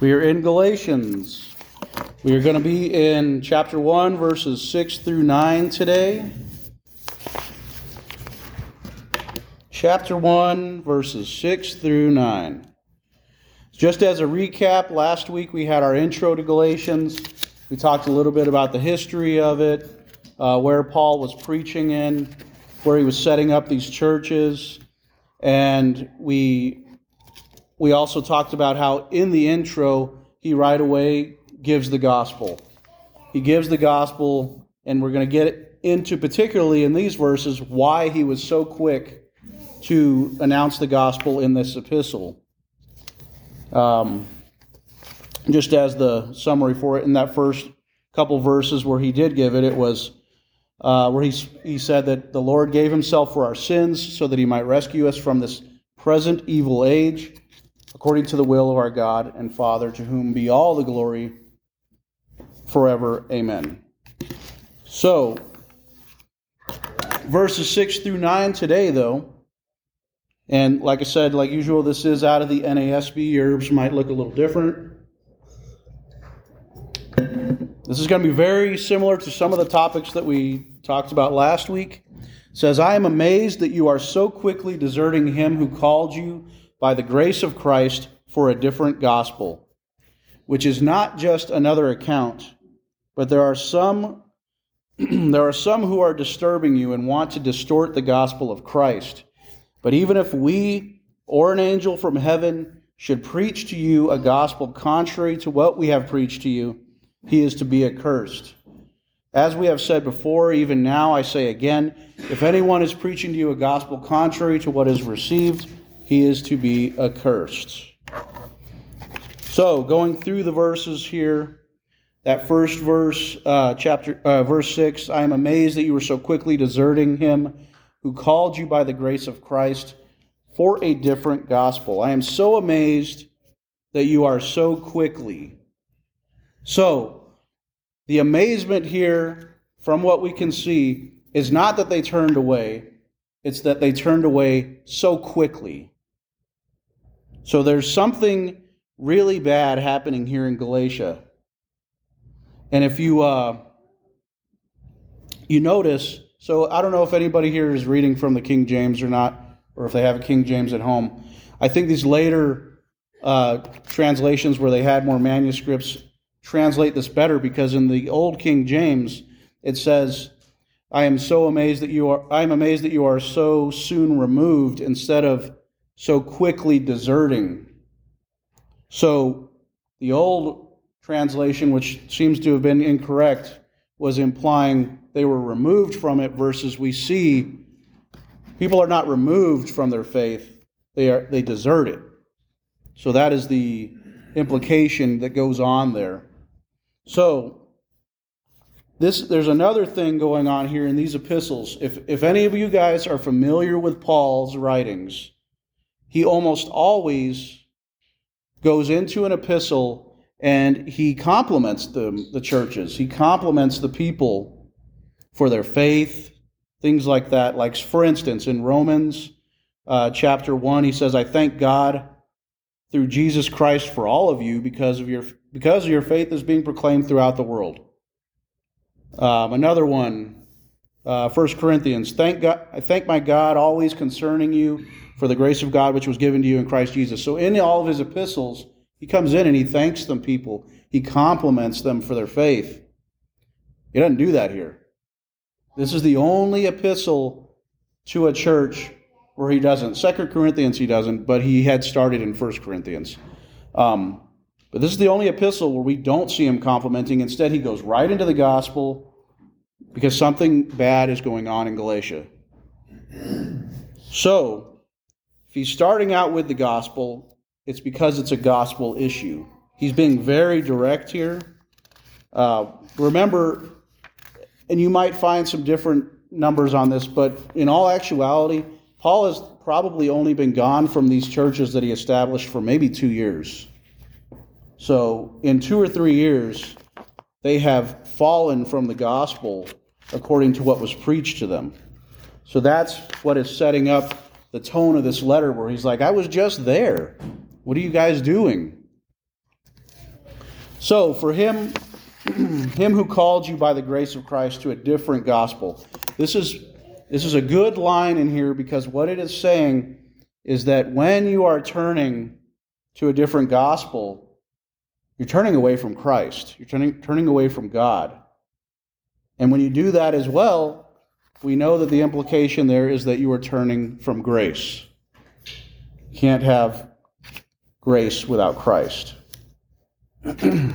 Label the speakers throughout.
Speaker 1: We are in Galatians. We are going to be in chapter 1, verses 6 through 9 today. Chapter 1, verses 6 through 9. Just as a recap, last week we had our intro to Galatians. We talked a little bit about the history of it, uh, where Paul was preaching in, where he was setting up these churches, and we we also talked about how in the intro, he right away gives the gospel. He gives the gospel, and we're going to get into, particularly in these verses, why he was so quick to announce the gospel in this epistle. Um, just as the summary for it, in that first couple verses where he did give it, it was uh, where he, he said that the Lord gave himself for our sins so that he might rescue us from this present evil age according to the will of our God and Father, to whom be all the glory forever. Amen. So, verses 6 through 9 today, though, and like I said, like usual, this is out of the NASB. Yours might look a little different. This is going to be very similar to some of the topics that we talked about last week. It says, I am amazed that you are so quickly deserting him who called you by the grace of Christ for a different gospel, which is not just another account, but there are some there are some who are disturbing you and want to distort the gospel of Christ. But even if we or an angel from heaven should preach to you a gospel contrary to what we have preached to you, he is to be accursed. As we have said before, even now I say again, if anyone is preaching to you a gospel contrary to what is received, he is to be accursed. So, going through the verses here, that first verse, uh, chapter uh, verse six, I am amazed that you were so quickly deserting him who called you by the grace of Christ for a different gospel. I am so amazed that you are so quickly. So, the amazement here, from what we can see, is not that they turned away, it's that they turned away so quickly. So there's something really bad happening here in Galatia. And if you uh, you notice, so I don't know if anybody here is reading from the King James or not, or if they have a King James at home. I think these later uh, translations where they had more manuscripts translate this better because in the old King James it says, "I am so amazed that you are. I am amazed that you are so soon removed," instead of so quickly deserting. So the old translation, which seems to have been incorrect, was implying they were removed from it, versus we see people are not removed from their faith, they, are, they desert it. So that is the implication that goes on there. So, this, there's another thing going on here in these epistles. If, if any of you guys are familiar with Paul's writings, he almost always goes into an epistle and he compliments the, the churches. He compliments the people for their faith, things like that. Like, for instance, in Romans uh, chapter 1, he says, I thank God through Jesus Christ for all of you because of your, because of your faith is being proclaimed throughout the world. Um, another one, uh, 1 Corinthians, thank God, I thank my God always concerning you for the grace of God which was given to you in Christ Jesus. So in all of his epistles, he comes in and he thanks them people. He compliments them for their faith. He doesn't do that here. This is the only epistle to a church where he doesn't. Second Corinthians he doesn't, but he had started in First Corinthians. Um, but this is the only epistle where we don't see him complimenting. Instead, he goes right into the gospel because something bad is going on in Galatia. So, if he's starting out with the gospel, it's because it's a gospel issue. He's being very direct here. Uh, remember, and you might find some different numbers on this, but in all actuality, Paul has probably only been gone from these churches that he established for maybe two years. So, in two or three years, they have fallen from the gospel according to what was preached to them. So, that's what is setting up the tone of this letter where he's like, I was just there. What are you guys doing? So, for him, him who called you by the grace of Christ to a different gospel. This is this is a good line in here because what it is saying is that when you are turning to a different gospel, you're turning away from Christ. You're turning turning away from God. And when you do that as well, we know that the implication there is that you are turning from grace. You can't have grace without Christ. but in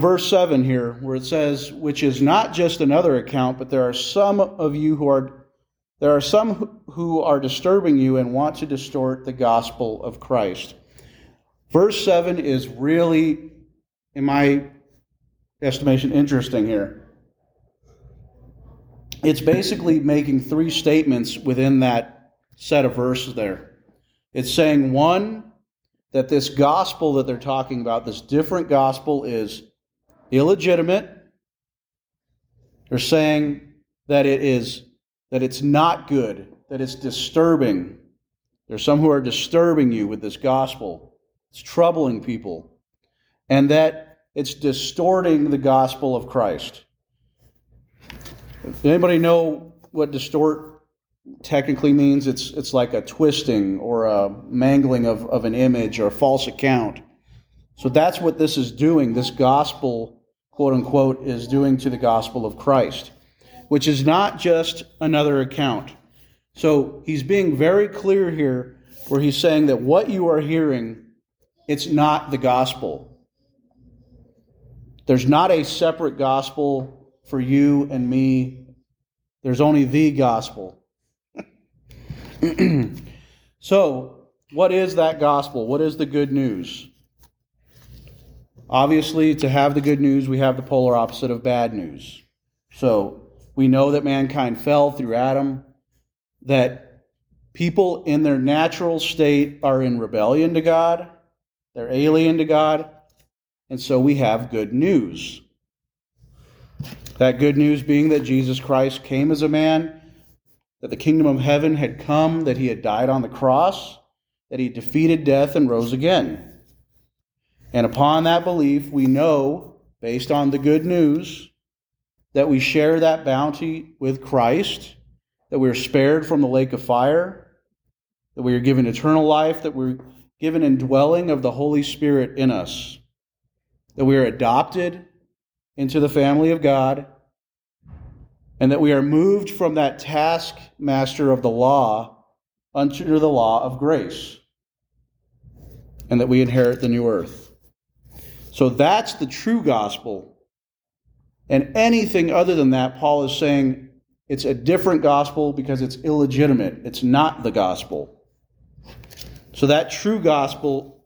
Speaker 1: verse 7 here, where it says, which is not just another account, but there are some of you who are there are some who are disturbing you and want to distort the gospel of Christ. Verse 7 is really, in my estimation, interesting here. It's basically making three statements within that set of verses there. It's saying, one, that this gospel that they're talking about, this different gospel, is illegitimate. They're saying that it is that it's not good, that it's disturbing. There's some who are disturbing you with this gospel. It's troubling people. And that it's distorting the gospel of Christ. Anybody know what distort technically means? It's, it's like a twisting or a mangling of, of an image or a false account. So that's what this is doing. This gospel, quote unquote, is doing to the gospel of Christ, which is not just another account. So he's being very clear here where he's saying that what you are hearing, it's not the gospel. There's not a separate gospel for you and me. There's only the gospel. so, what is that gospel? What is the good news? Obviously, to have the good news, we have the polar opposite of bad news. So, we know that mankind fell through Adam, that people in their natural state are in rebellion to God, they're alien to God, and so we have good news. That good news being that Jesus Christ came as a man, that the kingdom of heaven had come, that he had died on the cross, that he defeated death and rose again. And upon that belief, we know, based on the good news, that we share that bounty with Christ, that we are spared from the lake of fire, that we are given eternal life, that we're given indwelling of the Holy Spirit in us that we are adopted into the family of God, and that we are moved from that taskmaster of the law unto the law of grace, and that we inherit the new earth. So that's the true gospel. And anything other than that, Paul is saying it's a different gospel because it's illegitimate. It's not the gospel. So that true gospel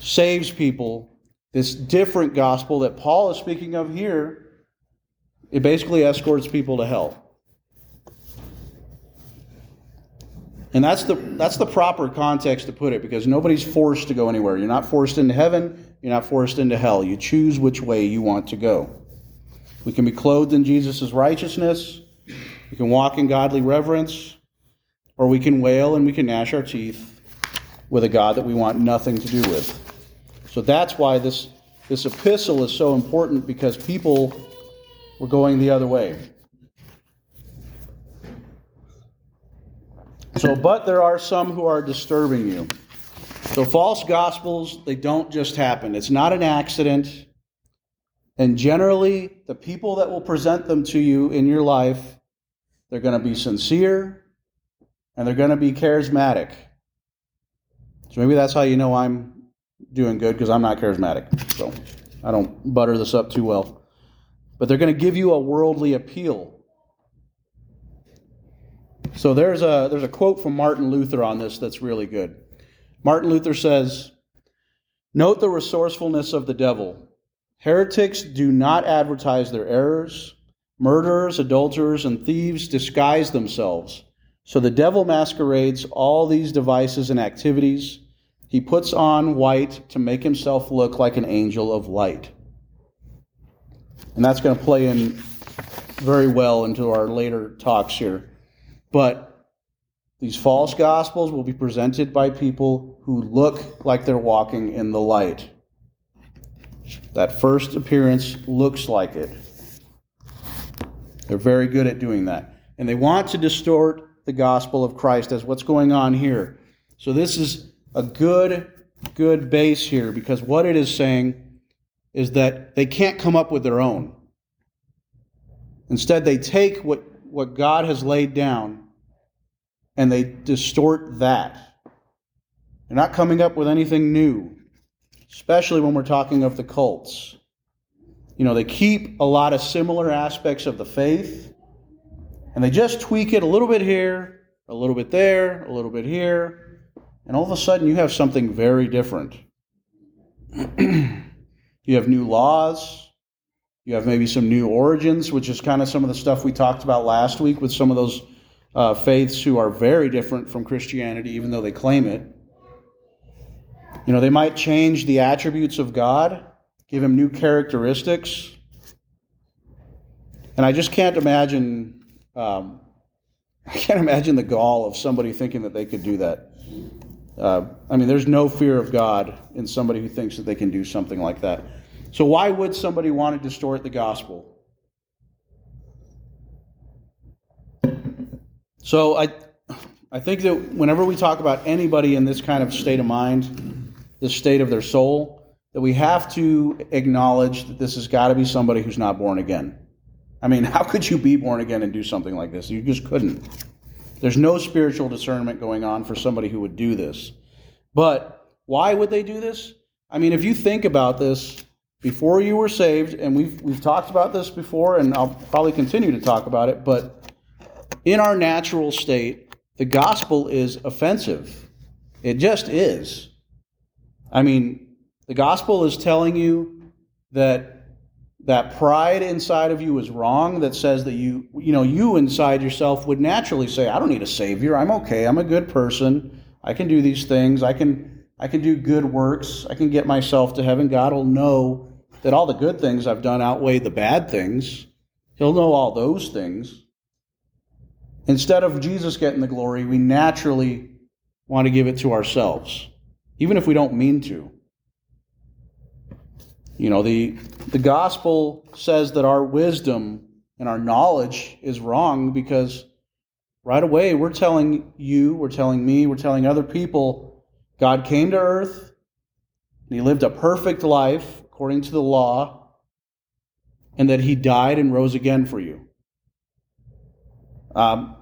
Speaker 1: saves people this different gospel that Paul is speaking of here, it basically escorts people to hell. And that's the that's the proper context to put it because nobody's forced to go anywhere. You're not forced into heaven, you're not forced into hell. You choose which way you want to go. We can be clothed in Jesus' righteousness, we can walk in godly reverence, or we can wail and we can gnash our teeth with a God that we want nothing to do with. So that's why this, this epistle is so important because people were going the other way. So, but there are some who are disturbing you. So, false gospels, they don't just happen. It's not an accident. And generally, the people that will present them to you in your life, they're going to be sincere and they're going to be charismatic. So, maybe that's how you know I'm doing good because I'm not charismatic. So I don't butter this up too well. But they're going to give you a worldly appeal. So there's a there's a quote from Martin Luther on this that's really good. Martin Luther says, "Note the resourcefulness of the devil. Heretics do not advertise their errors. Murderers, adulterers, and thieves disguise themselves. So the devil masquerades all these devices and activities." He puts on white to make himself look like an angel of light. And that's going to play in very well into our later talks here. But these false gospels will be presented by people who look like they're walking in the light. That first appearance looks like it. They're very good at doing that. And they want to distort the gospel of Christ as what's going on here. So this is a good, good base here because what it is saying is that they can't come up with their own. Instead, they take what, what God has laid down and they distort that. They're not coming up with anything new, especially when we're talking of the cults. You know, they keep a lot of similar aspects of the faith, and they just tweak it a little bit here, a little bit there, a little bit here, and all of a sudden you have something very different. you have new laws, you have maybe some new origins, which is kind of some of the stuff we talked about last week with some of those uh, faiths who are very different from Christianity, even though they claim it. You know, they might change the attributes of God give him new characteristics. And I just can't imagine, um, I can't imagine the gall of somebody thinking that they could do that. Uh, I mean, there's no fear of God in somebody who thinks that they can do something like that. So, why would somebody want to distort the gospel? So, I, I think that whenever we talk about anybody in this kind of state of mind, this state of their soul, that we have to acknowledge that this has got to be somebody who's not born again. I mean, how could you be born again and do something like this? You just couldn't. There's no spiritual discernment going on for somebody who would do this. But why would they do this? I mean, if you think about this, before you were saved, and we've we've talked about this before, and I'll probably continue to talk about it, but in our natural state, the gospel is offensive. It just is. I mean, the gospel is telling you that that pride inside of you is wrong that says that you you know you inside yourself would naturally say I don't need a savior. I'm okay. I'm a good person. I can do these things. I can I can do good works. I can get myself to heaven. God will know that all the good things I've done outweigh the bad things. He'll know all those things. Instead of Jesus getting the glory, we naturally want to give it to ourselves, even if we don't mean to. You know, the, the gospel says that our wisdom and our knowledge is wrong because right away we're telling you, we're telling me, we're telling other people God came to earth and he lived a perfect life according to the law and that he died and rose again for you. Um,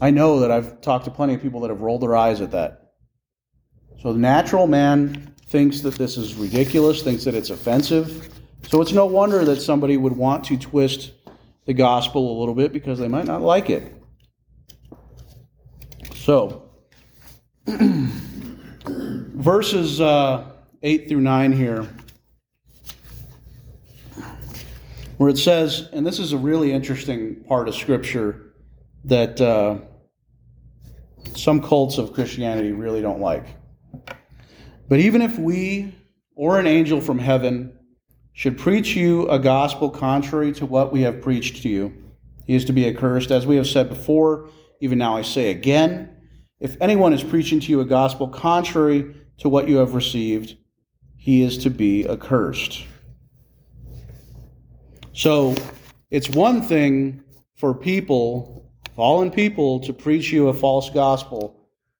Speaker 1: I know that I've talked to plenty of people that have rolled their eyes at that. So the natural man thinks that this is ridiculous, thinks that it's offensive. So it's no wonder that somebody would want to twist the gospel a little bit because they might not like it. So, verses uh, 8 through 9 here, where it says, and this is a really interesting part of Scripture that uh, some cults of Christianity really don't like. But even if we or an angel from heaven should preach you a gospel contrary to what we have preached to you, he is to be accursed. As we have said before, even now I say again, if anyone is preaching to you a gospel contrary to what you have received, he is to be accursed. So it's one thing for people, fallen people, to preach you a false gospel.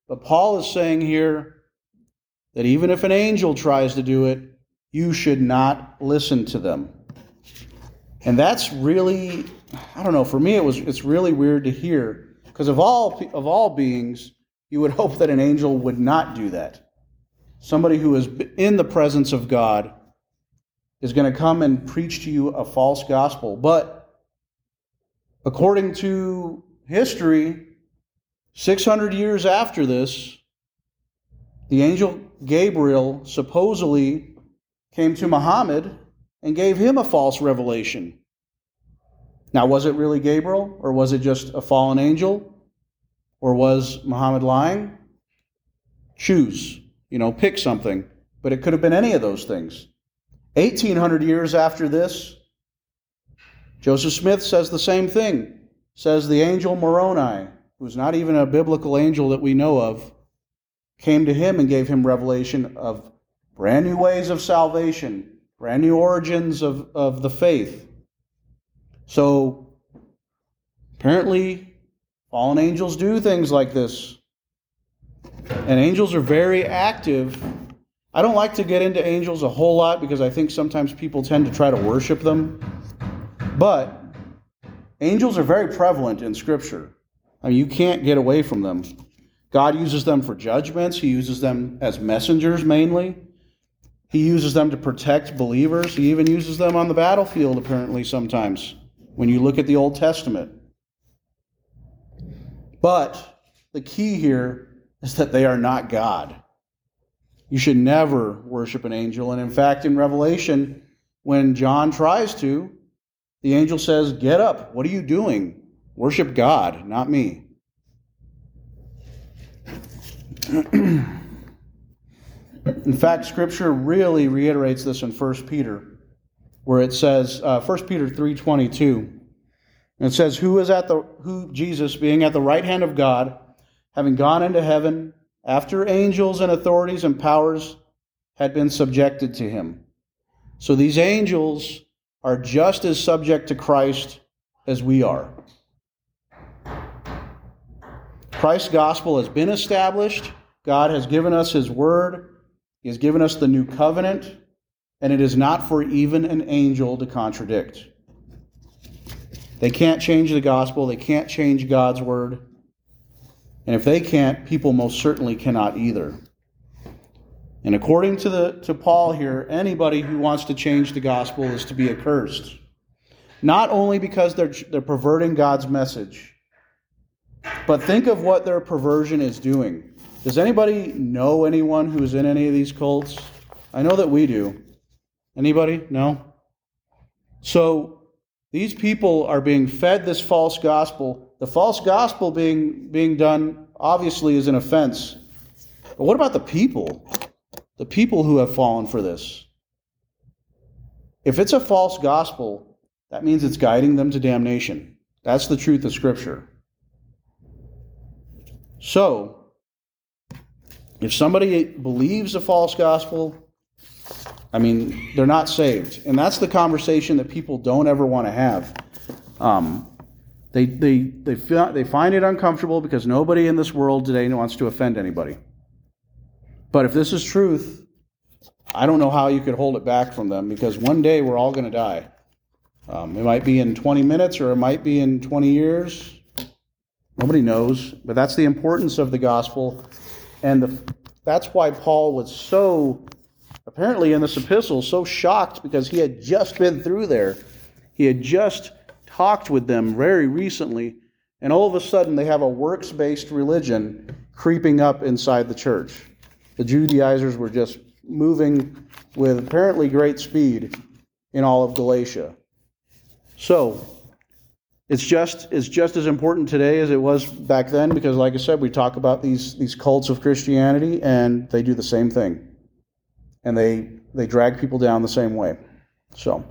Speaker 1: But Paul is saying here, that even if an angel tries to do it, you should not listen to them. And that's really, I don't know, for me it was it's really weird to hear because of all of all beings, you would hope that an angel would not do that. Somebody who is in the presence of God is going to come and preach to you a false gospel. But according to history, 600 years after this, the angel Gabriel supposedly came to Muhammad and gave him a false revelation. Now, was it really Gabriel, or was it just a fallen angel? Or was Muhammad lying? Choose, you know, pick something. But it could have been any of those things. 1800 years after this, Joseph Smith says the same thing. Says the angel Moroni, who's not even a biblical angel that we know of, came to him and gave him revelation of brand new ways of salvation, brand new origins of, of the faith. So apparently, fallen angels do things like this. And angels are very active. I don't like to get into angels a whole lot because I think sometimes people tend to try to worship them. But angels are very prevalent in Scripture. I mean, you can't get away from them. God uses them for judgments, He uses them as messengers mainly. He uses them to protect believers. He even uses them on the battlefield, apparently, sometimes, when you look at the Old Testament. But the key here is that they are not God. You should never worship an angel. And in fact, in Revelation, when John tries to, the angel says, Get up. What are you doing? Worship God, not me. In fact, Scripture really reiterates this in 1 Peter, where it says, uh, 1 Peter 3.22, and it says, Who is at the, who, Jesus, being at the right hand of God, having gone into heaven, after angels and authorities and powers had been subjected to him. So these angels are just as subject to Christ as we are. Christ's gospel has been established. God has given us his word. He has given us the new covenant, and it is not for even an angel to contradict. They can't change the gospel, they can't change God's word. And if they can't, people most certainly cannot either. And according to, the, to Paul here, anybody who wants to change the gospel is to be accursed. Not only because they're, they're perverting God's message, but think of what their perversion is doing. Does anybody know anyone who's in any of these cults? I know that we do. Anybody? No? So these people are being fed this false gospel. The false gospel being being done obviously is an offense. But what about the people? The people who have fallen for this. If it's a false gospel, that means it's guiding them to damnation. That's the truth of Scripture. So, if somebody believes a false gospel, I mean, they're not saved. And that's the conversation that people don't ever want to have. Um, they, they, they, feel, they find it uncomfortable because nobody in this world today wants to offend anybody. But if this is truth, I don't know how you could hold it back from them because one day we're all going to die. Um, it might be in 20 minutes or it might be in 20 years. Nobody knows. But that's the importance of the gospel. And the, that's why Paul was so, apparently in this epistle, so shocked because he had just been through there. He had just talked with them very recently. And all of a sudden, they have a works based religion creeping up inside the church. The Judaizers were just moving with apparently great speed in all of Galatia. So, it's just it's just as important today as it was back then because like I said we talk about these these cults of Christianity and they do the same thing. And they they drag people down the same way. So